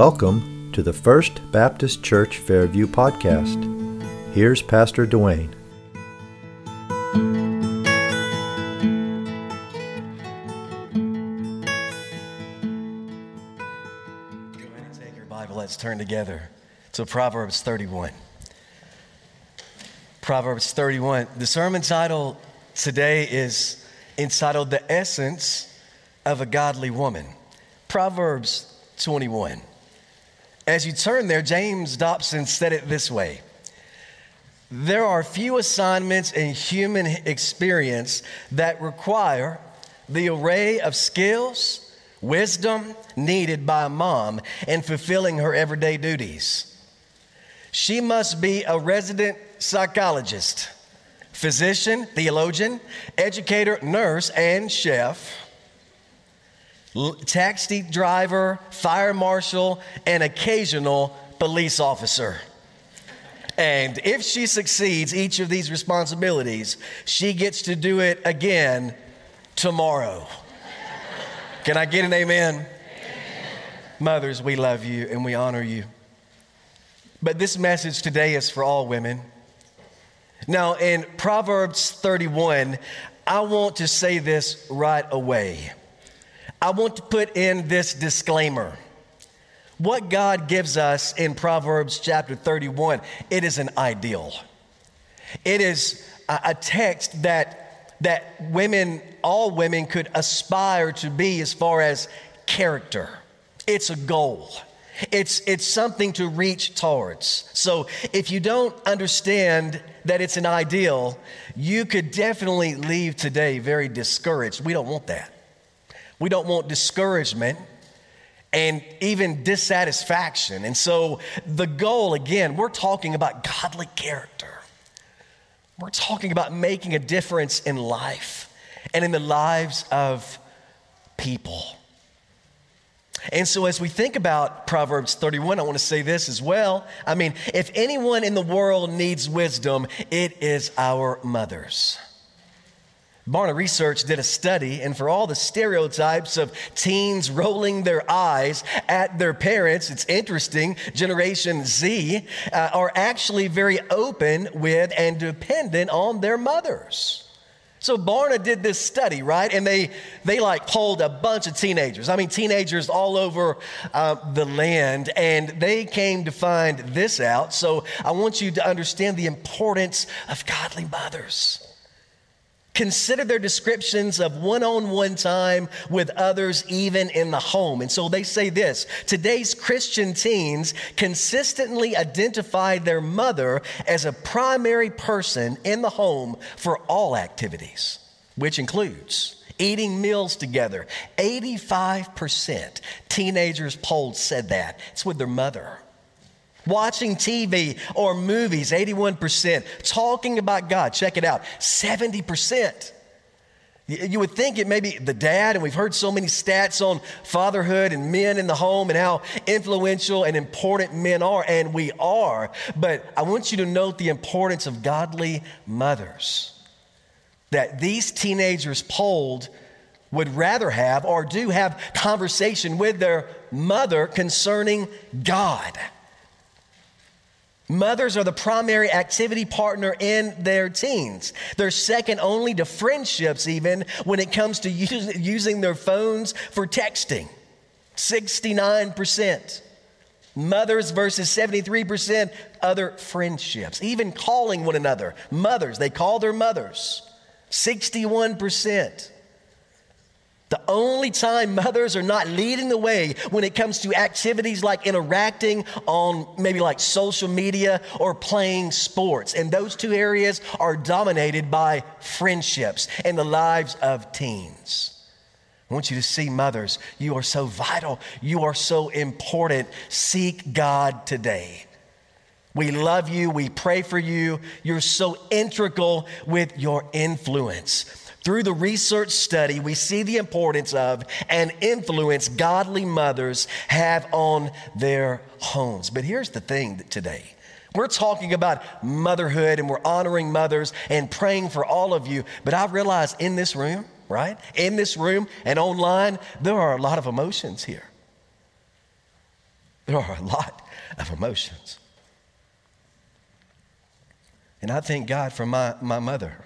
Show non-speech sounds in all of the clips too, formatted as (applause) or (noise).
Welcome to the First Baptist Church Fairview podcast. Here's Pastor Dwayne. Go ahead and take your Bible. Let's turn together to Proverbs 31. Proverbs 31. The sermon title today is entitled The Essence of a Godly Woman. Proverbs 21. As you turn there, James Dobson said it this way There are few assignments in human experience that require the array of skills, wisdom needed by a mom in fulfilling her everyday duties. She must be a resident psychologist, physician, theologian, educator, nurse, and chef taxi driver, fire marshal, and occasional police officer. And if she succeeds each of these responsibilities, she gets to do it again tomorrow. Can I get an amen? amen? Mothers, we love you and we honor you. But this message today is for all women. Now, in Proverbs 31, I want to say this right away. I want to put in this disclaimer. What God gives us in Proverbs chapter 31, it is an ideal. It is a text that, that women, all women, could aspire to be as far as character. It's a goal. It's, it's something to reach towards. So if you don't understand that it's an ideal, you could definitely leave today very discouraged. We don't want that. We don't want discouragement and even dissatisfaction. And so, the goal again, we're talking about godly character. We're talking about making a difference in life and in the lives of people. And so, as we think about Proverbs 31, I want to say this as well. I mean, if anyone in the world needs wisdom, it is our mothers. Barna Research did a study, and for all the stereotypes of teens rolling their eyes at their parents, it's interesting, Generation Z uh, are actually very open with and dependent on their mothers. So Barna did this study, right? And they they like polled a bunch of teenagers. I mean, teenagers all over uh, the land, and they came to find this out. So I want you to understand the importance of godly mothers. Consider their descriptions of one on one time with others, even in the home. And so they say this today's Christian teens consistently identify their mother as a primary person in the home for all activities, which includes eating meals together. 85% teenagers polled said that. It's with their mother. Watching TV or movies, 81%. Talking about God, check it out, 70%. You would think it may be the dad, and we've heard so many stats on fatherhood and men in the home and how influential and important men are, and we are. But I want you to note the importance of godly mothers. That these teenagers polled would rather have or do have conversation with their mother concerning God. Mothers are the primary activity partner in their teens. They're second only to friendships, even when it comes to (laughs) use, using their phones for texting. 69%. Mothers versus 73% other friendships. Even calling one another. Mothers, they call their mothers. 61%. The only time mothers are not leading the way when it comes to activities like interacting on maybe like social media or playing sports. And those two areas are dominated by friendships and the lives of teens. I want you to see, mothers, you are so vital. You are so important. Seek God today. We love you. We pray for you. You're so integral with your influence. Through the research study, we see the importance of and influence godly mothers have on their homes. But here's the thing today. We're talking about motherhood and we're honoring mothers and praying for all of you. But I realize in this room, right? In this room and online, there are a lot of emotions here. there are a lot of emotions. And I thank God for my, my mother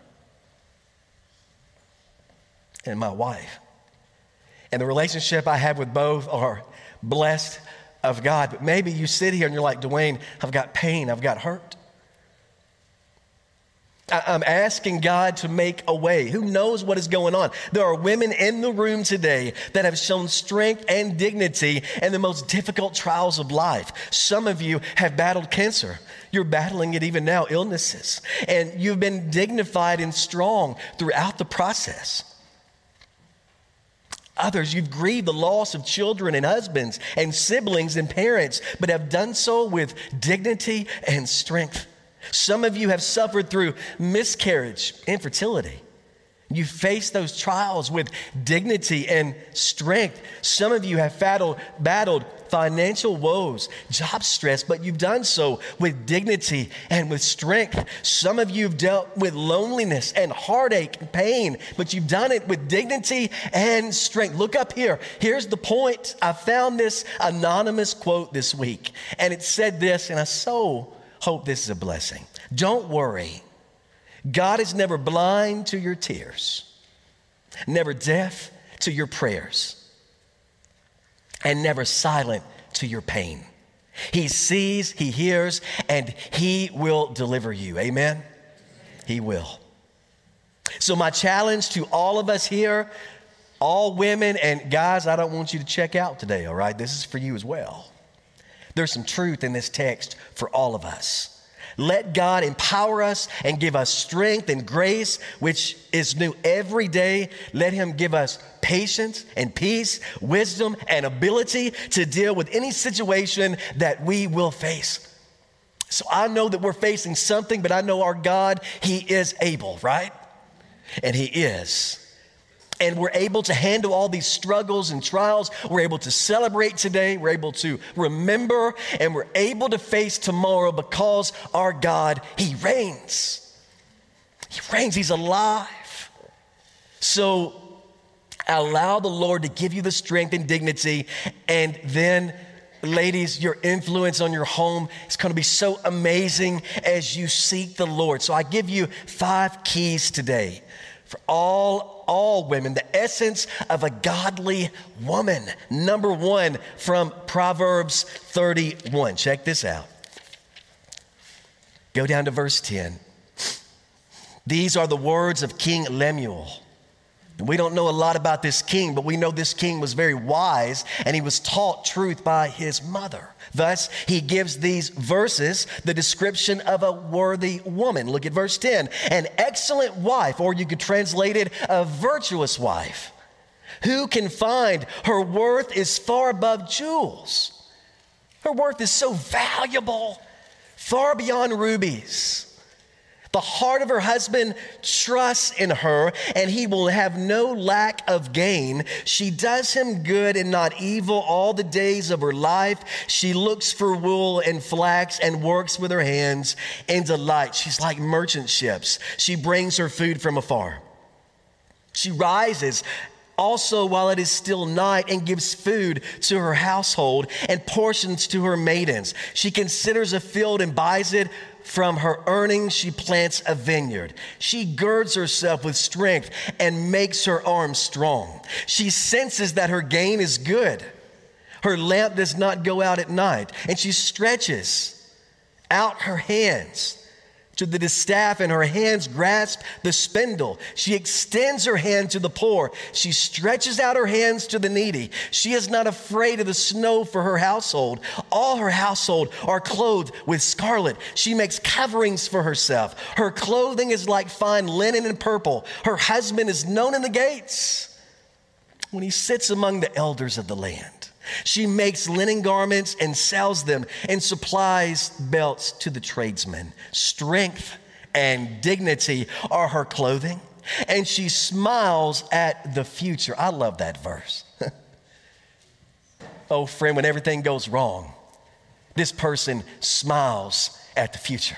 and my wife. And the relationship I have with both are blessed of God. But maybe you sit here and you're like, Dwayne, I've got pain, I've got hurt. I'm asking God to make a way. Who knows what is going on? There are women in the room today that have shown strength and dignity in the most difficult trials of life. Some of you have battled cancer. You're battling it even now, illnesses. And you've been dignified and strong throughout the process. Others, you've grieved the loss of children and husbands and siblings and parents, but have done so with dignity and strength. Some of you have suffered through miscarriage, infertility. You face those trials with dignity and strength. Some of you have battled, battled financial woes, job stress, but you've done so with dignity and with strength. Some of you have dealt with loneliness and heartache and pain, but you've done it with dignity and strength. Look up here. Here's the point. I found this anonymous quote this week, and it said this, and I so hope this is a blessing. Don't worry. God is never blind to your tears, never deaf to your prayers, and never silent to your pain. He sees, He hears, and He will deliver you. Amen? He will. So, my challenge to all of us here, all women and guys, I don't want you to check out today, all right? This is for you as well. There's some truth in this text for all of us. Let God empower us and give us strength and grace, which is new every day. Let Him give us patience and peace, wisdom and ability to deal with any situation that we will face. So I know that we're facing something, but I know our God, He is able, right? And He is and we're able to handle all these struggles and trials. We're able to celebrate today. We're able to remember and we're able to face tomorrow because our God, He reigns. He reigns, He's alive. So allow the Lord to give you the strength and dignity, and then ladies, your influence on your home is going to be so amazing as you seek the Lord. So I give you five keys today for all, all women, the essence of a godly woman. Number one from Proverbs 31. Check this out. Go down to verse 10. These are the words of King Lemuel. We don't know a lot about this king, but we know this king was very wise and he was taught truth by his mother. Thus, he gives these verses the description of a worthy woman. Look at verse 10 an excellent wife, or you could translate it a virtuous wife. Who can find her worth is far above jewels? Her worth is so valuable, far beyond rubies. The heart of her husband trusts in her, and he will have no lack of gain. She does him good and not evil all the days of her life. She looks for wool and flax and works with her hands in delight. She's like merchant ships. She brings her food from afar. She rises also while it is still night and gives food to her household and portions to her maidens. She considers a field and buys it from her earnings, she plants a vineyard. She girds herself with strength and makes her arms strong. She senses that her gain is good. Her lamp does not go out at night, and she stretches out her hands to the distaff, and her hands grasp the spindle. She extends her hand to the poor. She stretches out her hands to the needy. She is not afraid of the snow for her household. All her household are clothed with scarlet. She makes coverings for herself. Her clothing is like fine linen and purple. Her husband is known in the gates when he sits among the elders of the land. She makes linen garments and sells them and supplies belts to the tradesmen. Strength and dignity are her clothing, and she smiles at the future. I love that verse. (laughs) oh, friend, when everything goes wrong, this person smiles at the future.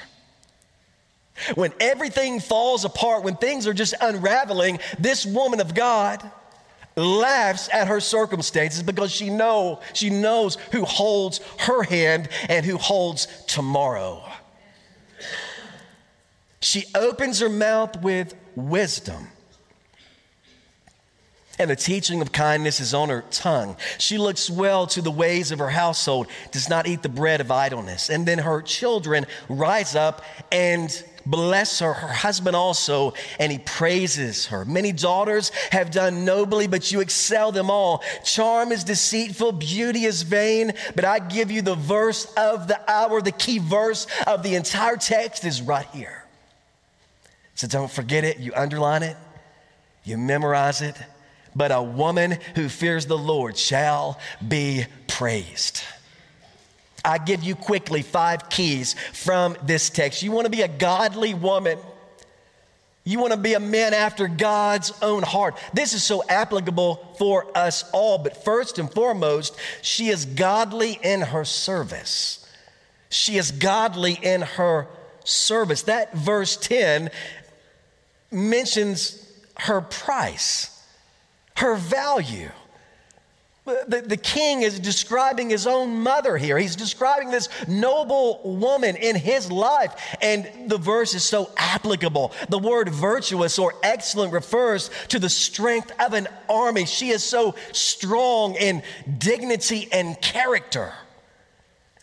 When everything falls apart, when things are just unraveling, this woman of God laughs at her circumstances because she know she knows who holds her hand and who holds tomorrow. She opens her mouth with wisdom. And the teaching of kindness is on her tongue. She looks well to the ways of her household, does not eat the bread of idleness. And then her children rise up and bless her, her husband also, and he praises her. Many daughters have done nobly, but you excel them all. Charm is deceitful, beauty is vain, but I give you the verse of the hour. The key verse of the entire text is right here. So don't forget it. You underline it, you memorize it. But a woman who fears the Lord shall be praised. I give you quickly five keys from this text. You want to be a godly woman. You want to be a man after God's own heart. This is so applicable for us all, but first and foremost, she is godly in her service. She is godly in her service. That verse 10 mentions her price, her value. The, the king is describing his own mother here. He's describing this noble woman in his life. And the verse is so applicable. The word virtuous or excellent refers to the strength of an army. She is so strong in dignity and character.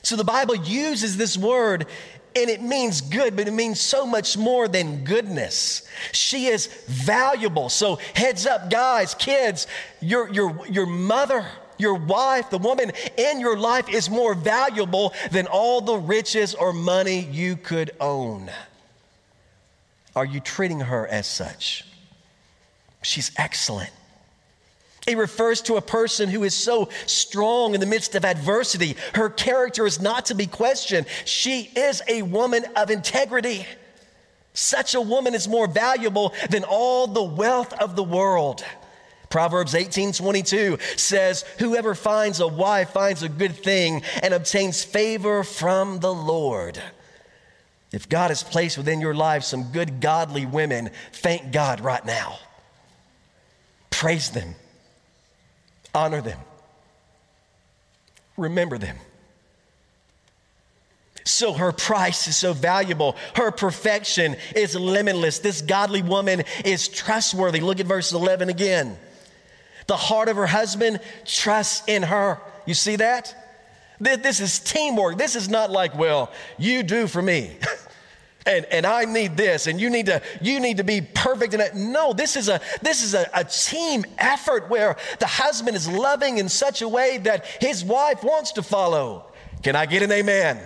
So the Bible uses this word and it means good, but it means so much more than goodness. She is valuable. So, heads up, guys, kids, your, your, your mother, your wife, the woman in your life is more valuable than all the riches or money you could own. Are you treating her as such? She's excellent. It refers to a person who is so strong in the midst of adversity. Her character is not to be questioned. She is a woman of integrity. Such a woman is more valuable than all the wealth of the world. Proverbs 18 22 says, Whoever finds a wife finds a good thing and obtains favor from the Lord. If God has placed within your life some good, godly women, thank God right now. Praise them honor them, remember them. So her price is so valuable. Her perfection is limitless. This godly woman is trustworthy. Look at verse 11 again. The heart of her husband trusts in her. You see that? This is teamwork. This is not like, well, you do for me. (laughs) and, and I need this, and you need to you need to be perfect in it. No, this is a this is a, a team effort where the husband is loving in such a way that his wife wants to follow. Can I get an amen?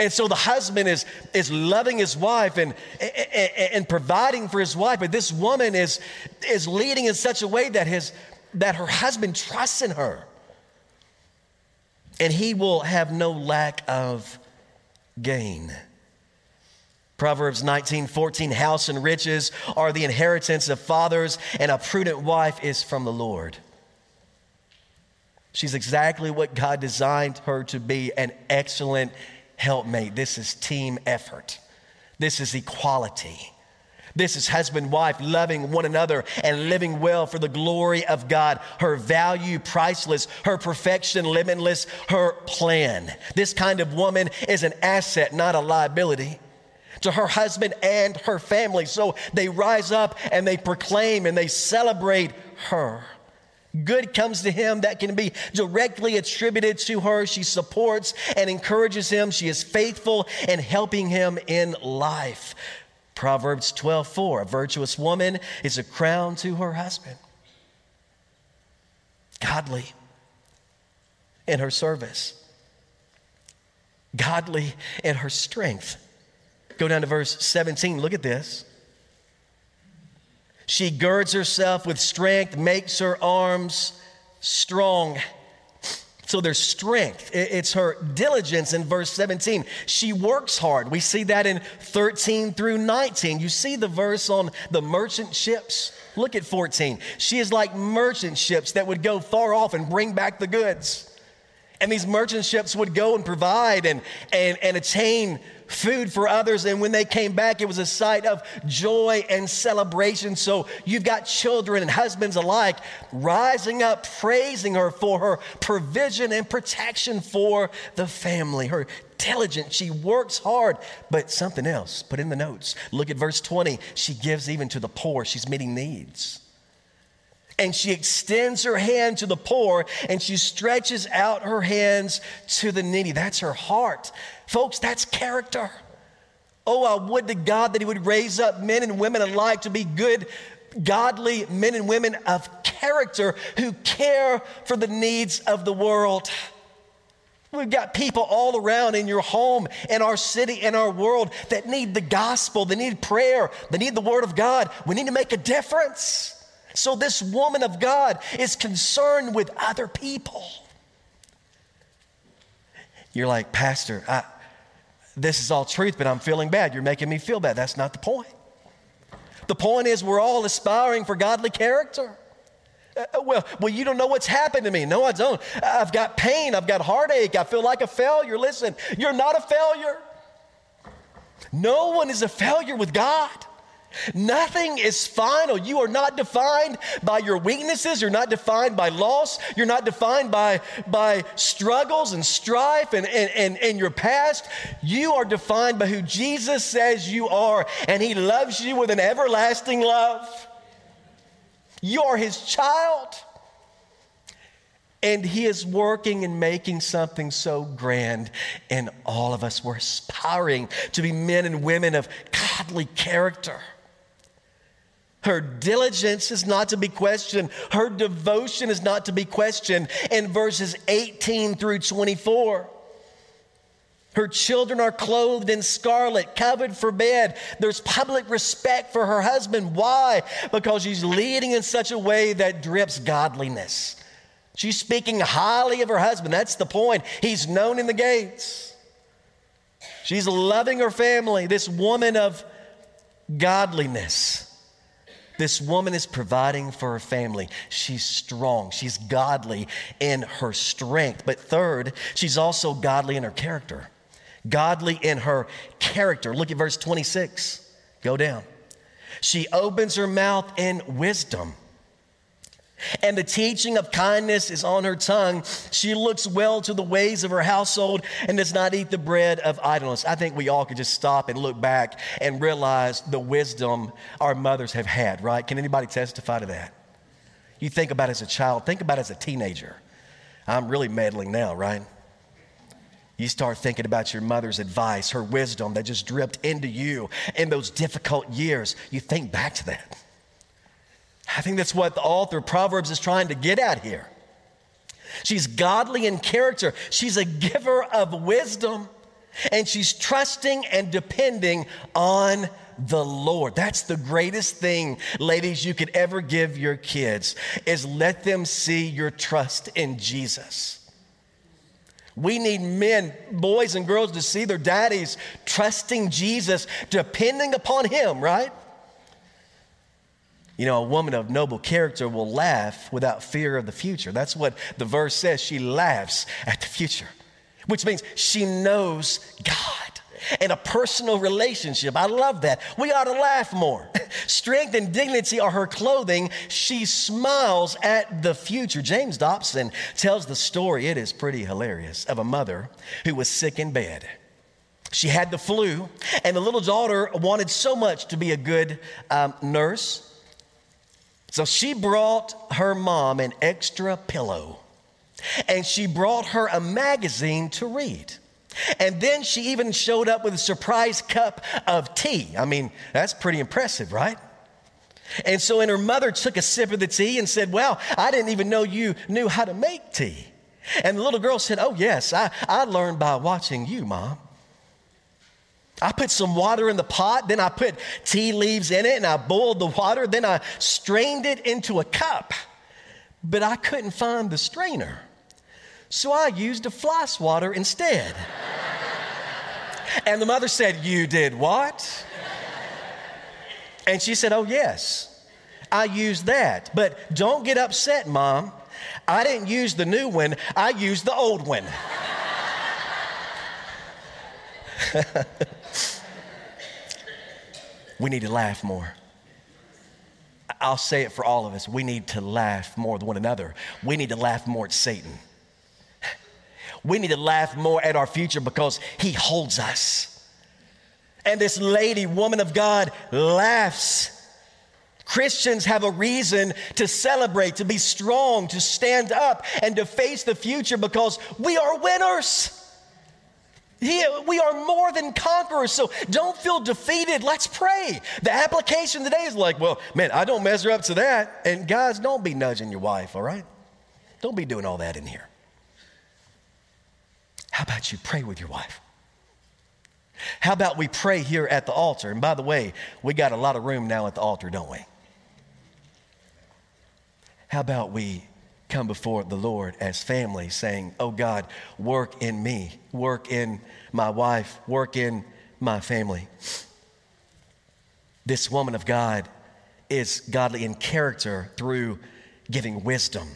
And so the husband is, is loving his wife and, and, and, providing for his wife, but this woman is, is leading in such a way that, his, that her husband trusts in her. And he will have no lack of gain. Proverbs 19, 14, house and riches are the inheritance of fathers, and a prudent wife is from the Lord. She's exactly what God designed her to be an excellent helpmate. This is team effort, this is equality. This is husband, wife, loving one another and living well for the glory of God. Her value priceless, her perfection limitless, her plan. This kind of woman is an asset, not a liability to her husband and her family. So they rise up and they proclaim and they celebrate her. Good comes to him that can be directly attributed to her. She supports and encourages him. She is faithful in helping him in life. Proverbs 12 4 A virtuous woman is a crown to her husband. Godly in her service, godly in her strength. Go down to verse 17. Look at this. She girds herself with strength, makes her arms strong. So there's strength. It's her diligence in verse 17. She works hard. We see that in 13 through 19. You see the verse on the merchant ships? Look at 14. She is like merchant ships that would go far off and bring back the goods. And these merchant ships would go and provide and, and, and attain food for others. And when they came back, it was a sight of joy and celebration. So you've got children and husbands alike rising up, praising her for her provision and protection for the family. Her diligent, she works hard, but something else, put in the notes. Look at verse 20. She gives even to the poor, she's meeting needs and she extends her hand to the poor and she stretches out her hands to the needy. That's her heart. Folks, that's character. Oh, I would to God that He would raise up men and women alike to be good, godly men and women of character who care for the needs of the world. We've got people all around in your home, in our city, in our world that need the gospel, they need prayer, they need the word of God. We need to make a difference. So, this woman of God is concerned with other people. You're like, Pastor, I, this is all truth, but I'm feeling bad. You're making me feel bad. That's not the point. The point is, we're all aspiring for godly character. Uh, uh well, well, you don't know what's happened to me. No, I don't. I've got pain. I've got heartache. I feel like a failure. Listen, you're not a failure. No one is a failure with God. Nothing is final. You are not defined by your weaknesses. You're not defined by loss. You're not defined by, by struggles and strife and, and, and, and your past. You are defined by who Jesus says you are, and He loves you with an everlasting love. You are His child. And He is working and making something so grand in all of us. We're aspiring to be men and women of godly character. Her diligence is not to be questioned. Her devotion is not to be questioned in verses 18 through 24. Her children are clothed in scarlet, covered for bed. There's public respect for her husband. Why? Because she's leading in such a way that drips godliness. She's speaking highly of her husband. That's the point. He's known in the gates. She's loving her family, this woman of godliness. This woman is providing for her family. She's strong, she's godly in her strength. But third, she's also godly in her character. Godly in her character. Look at verse 26. Go down. She opens her mouth in wisdom and the teaching of kindness is on her tongue. She looks well to the ways of her household and does not eat the bread of idleness. I think we all could just stop and look back and realize the wisdom our mothers have had, right? Can anybody testify to that? You think about as a child, think about as a teenager. I'm really meddling now, right? You start thinking about your mother's advice, her wisdom that just dripped into you in those difficult years. You think back to that. I think that's what the author Proverbs is trying to get at here. She's godly in character, she's a giver of wisdom, and she's trusting and depending on the Lord. That's the greatest thing, ladies, you could ever give your kids is let them see your trust in Jesus. We need men, boys and girls to see their daddies trusting Jesus, depending upon him, right? You know, a woman of noble character will laugh without fear of the future. That's what the verse says. She laughs at the future, which means she knows God and a personal relationship. I love that. We ought to laugh more. (laughs) Strength and dignity are her clothing. She smiles at the future. James Dobson tells the story, it is pretty hilarious, of a mother who was sick in bed. She had the flu, and the little daughter wanted so much to be a good um, nurse so she brought her mom an extra pillow and she brought her a magazine to read. And then she even showed up with a surprise cup of tea. I mean, that's pretty impressive, right? And so, and her mother took a sip of the tea and said, Well, I didn't even know you knew how to make tea. And the little girl said, Oh, yes, I, I learned by watching you, mom. I put some water in the pot, then I put tea leaves in it and I boiled the water, then I strained it into a cup. But I couldn't find the strainer. So I used a fly swatter instead. and the mother said, You did what? And she said, Oh, yes, I used that. But don't get upset, mom. I didn't use the new one, I used the old one. (laughs) We need to laugh more. I'll say it for all of us. We need to laugh more with one another. We need to laugh more at Satan. We need to laugh more at our future because he holds us. And this lady, woman of God, laughs. Christians have a reason to celebrate, to be strong, to stand up, and to face the future because we are winners. He, we are more than conquerors, so don't feel defeated. Let's pray. The application today is like, well, man, I don't measure up to that. And guys, don't be nudging your wife, all right? Don't be doing all that in here. How about you pray with your wife? How about we pray here at the altar? And by the way, we got a lot of room now at the altar, don't we? How about we come before the Lord as family, saying, Oh God, work in me, work in my wife, work in my family. This woman of God is godly in character through giving wisdom.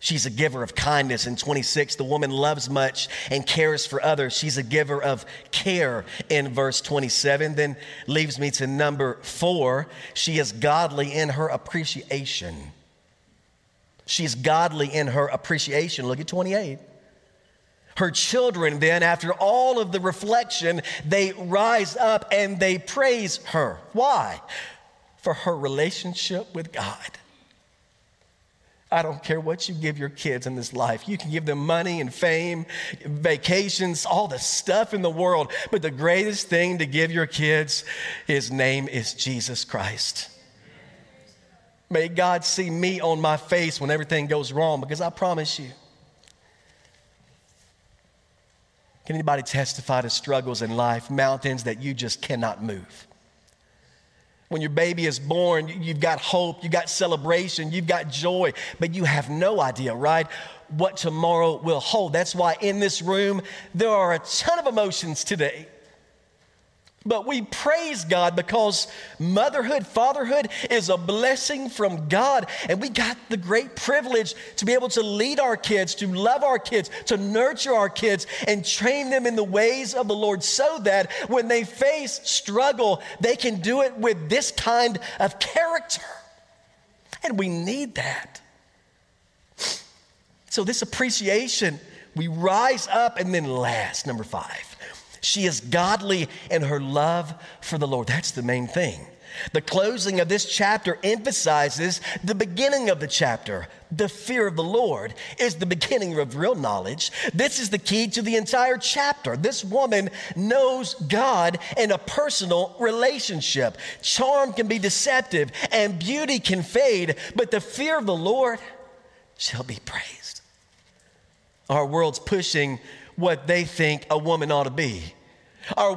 She's a giver of kindness. In 26, the woman loves much and cares for others. She's a giver of care in verse 27. Then leaves me to number four. She is godly in her appreciation. She's godly in her appreciation. Look at 28. Her children, then, after all of the reflection, they rise up and they praise her. Why? For her relationship with God. I don't care what you give your kids in this life. You can give them money and fame, vacations, all the stuff in the world. But the greatest thing to give your kids, his name is Jesus Christ. May God see me on my face when everything goes wrong because I promise you. Can anybody testify to struggles in life, mountains that you just cannot move? When your baby is born, you've got hope, you've got celebration, you've got joy, but you have no idea, right? What tomorrow will hold. That's why in this room, there are a ton of emotions today. But we praise God because motherhood, fatherhood is a blessing from God. And we got the great privilege to be able to lead our kids, to love our kids, to nurture our kids, and train them in the ways of the Lord so that when they face struggle, they can do it with this kind of character. And we need that. So, this appreciation, we rise up and then last, number five. She is godly in her love for the Lord. That's the main thing. The closing of this chapter emphasizes the beginning of the chapter. The fear of the Lord is the beginning of real knowledge. This is the key to the entire chapter. This woman knows God in a personal relationship. Charm can be deceptive and beauty can fade, but the fear of the Lord shall be praised. Our world's pushing what they think a woman ought to be. Our,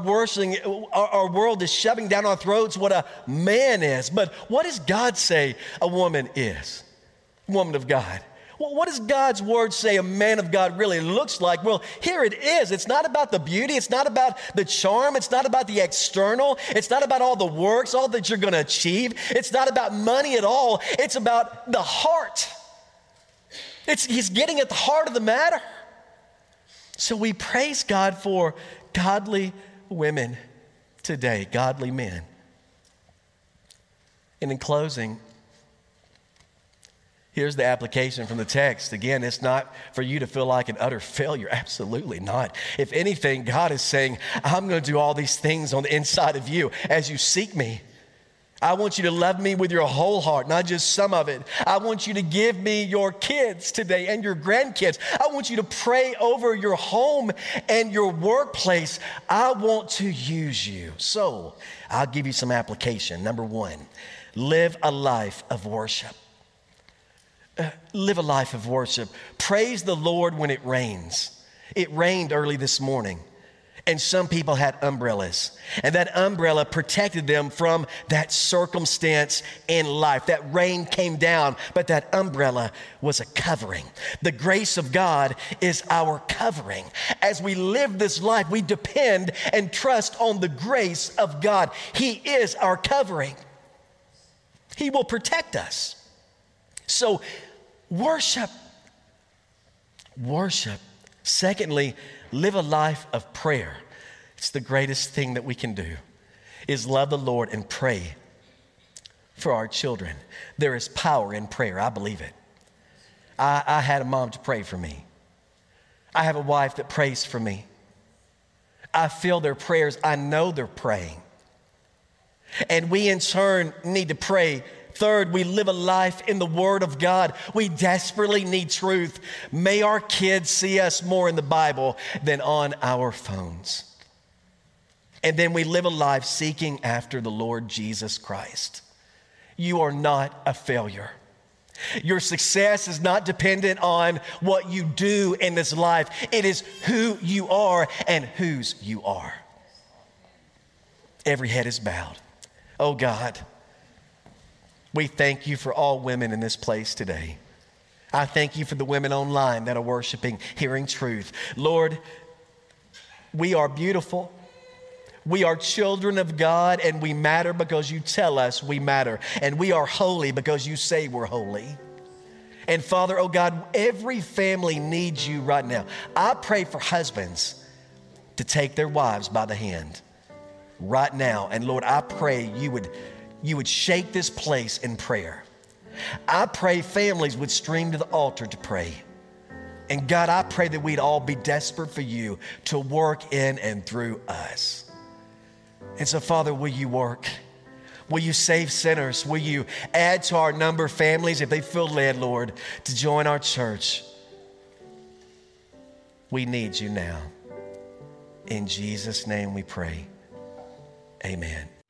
our, our world is shoving down our throats what a man is. But what does God say a woman is? Woman of God. Well, what does God's word say a man of God really looks like? Well, here it is. It's not about the beauty. It's not about the charm. It's not about the external. It's not about all the works, all that you're going to achieve. It's not about money at all. It's about the heart. It's, he's getting at the heart of the matter. So we praise God for godly women today, godly men. And in closing, here's the application from the text. Again, it's not for you to feel like an utter failure. Absolutely not. If anything, God is saying, I'm going to do all these things on the inside of you as you seek me. I want you to love me with your whole heart, not just some of it. I want you to give me your kids today and your grandkids. I want you to pray over your home and your workplace. I want to use you. So I'll give you some application. Number one, live a life of worship. Uh, live a life of worship. Praise the Lord when it rains. It rained early this morning and some people had umbrellas. And that umbrella protected them from that circumstance in life. That rain came down, but that umbrella was a covering. The grace of God is our covering. As we live this life, we depend and trust on the grace of God. He is our covering, He will protect us. So, worship. Worship. Secondly, live a life of prayer. It's the greatest thing that we can do. is love the Lord and pray for our children. There is power in prayer. I believe it. I, I had a mom to pray for me. I have a wife that prays for me. I feel their prayers. I know they're praying. And we, in turn, need to pray. Third, we live a life in the Word of God. We desperately need truth. May our kids see us more in the Bible than on our phones. And then we live a life seeking after the Lord Jesus Christ. You are not a failure. Your success is not dependent on what you do in this life, it is who you are and whose you are. Every head is bowed. Oh God, we thank you for all women in this place today. I thank you for the women online that are worshiping, hearing truth. Lord, we are beautiful. We are children of God and we matter because you tell us we matter. And we are holy because you say we're holy. And Father, oh God, every family needs you right now. I pray for husbands to take their wives by the hand right now. And Lord, I pray you would, you would shake this place in prayer. I pray families would stream to the altar to pray. And God, I pray that we'd all be desperate for you to work in and through us. And so, Father, will you work? Will you save sinners? Will you add to our number families if they feel led, Lord, to join our church? We need you now. In Jesus' name we pray. Amen.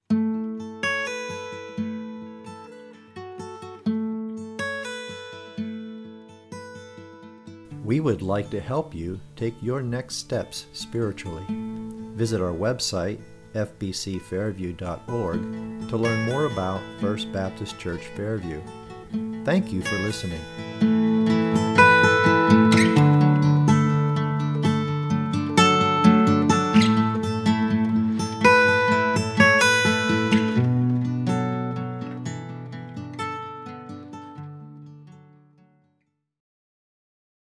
We would like to help you take your next steps spiritually. Visit our website fbcfairview.org to learn more about First Baptist Church Fairview. Thank you for listening.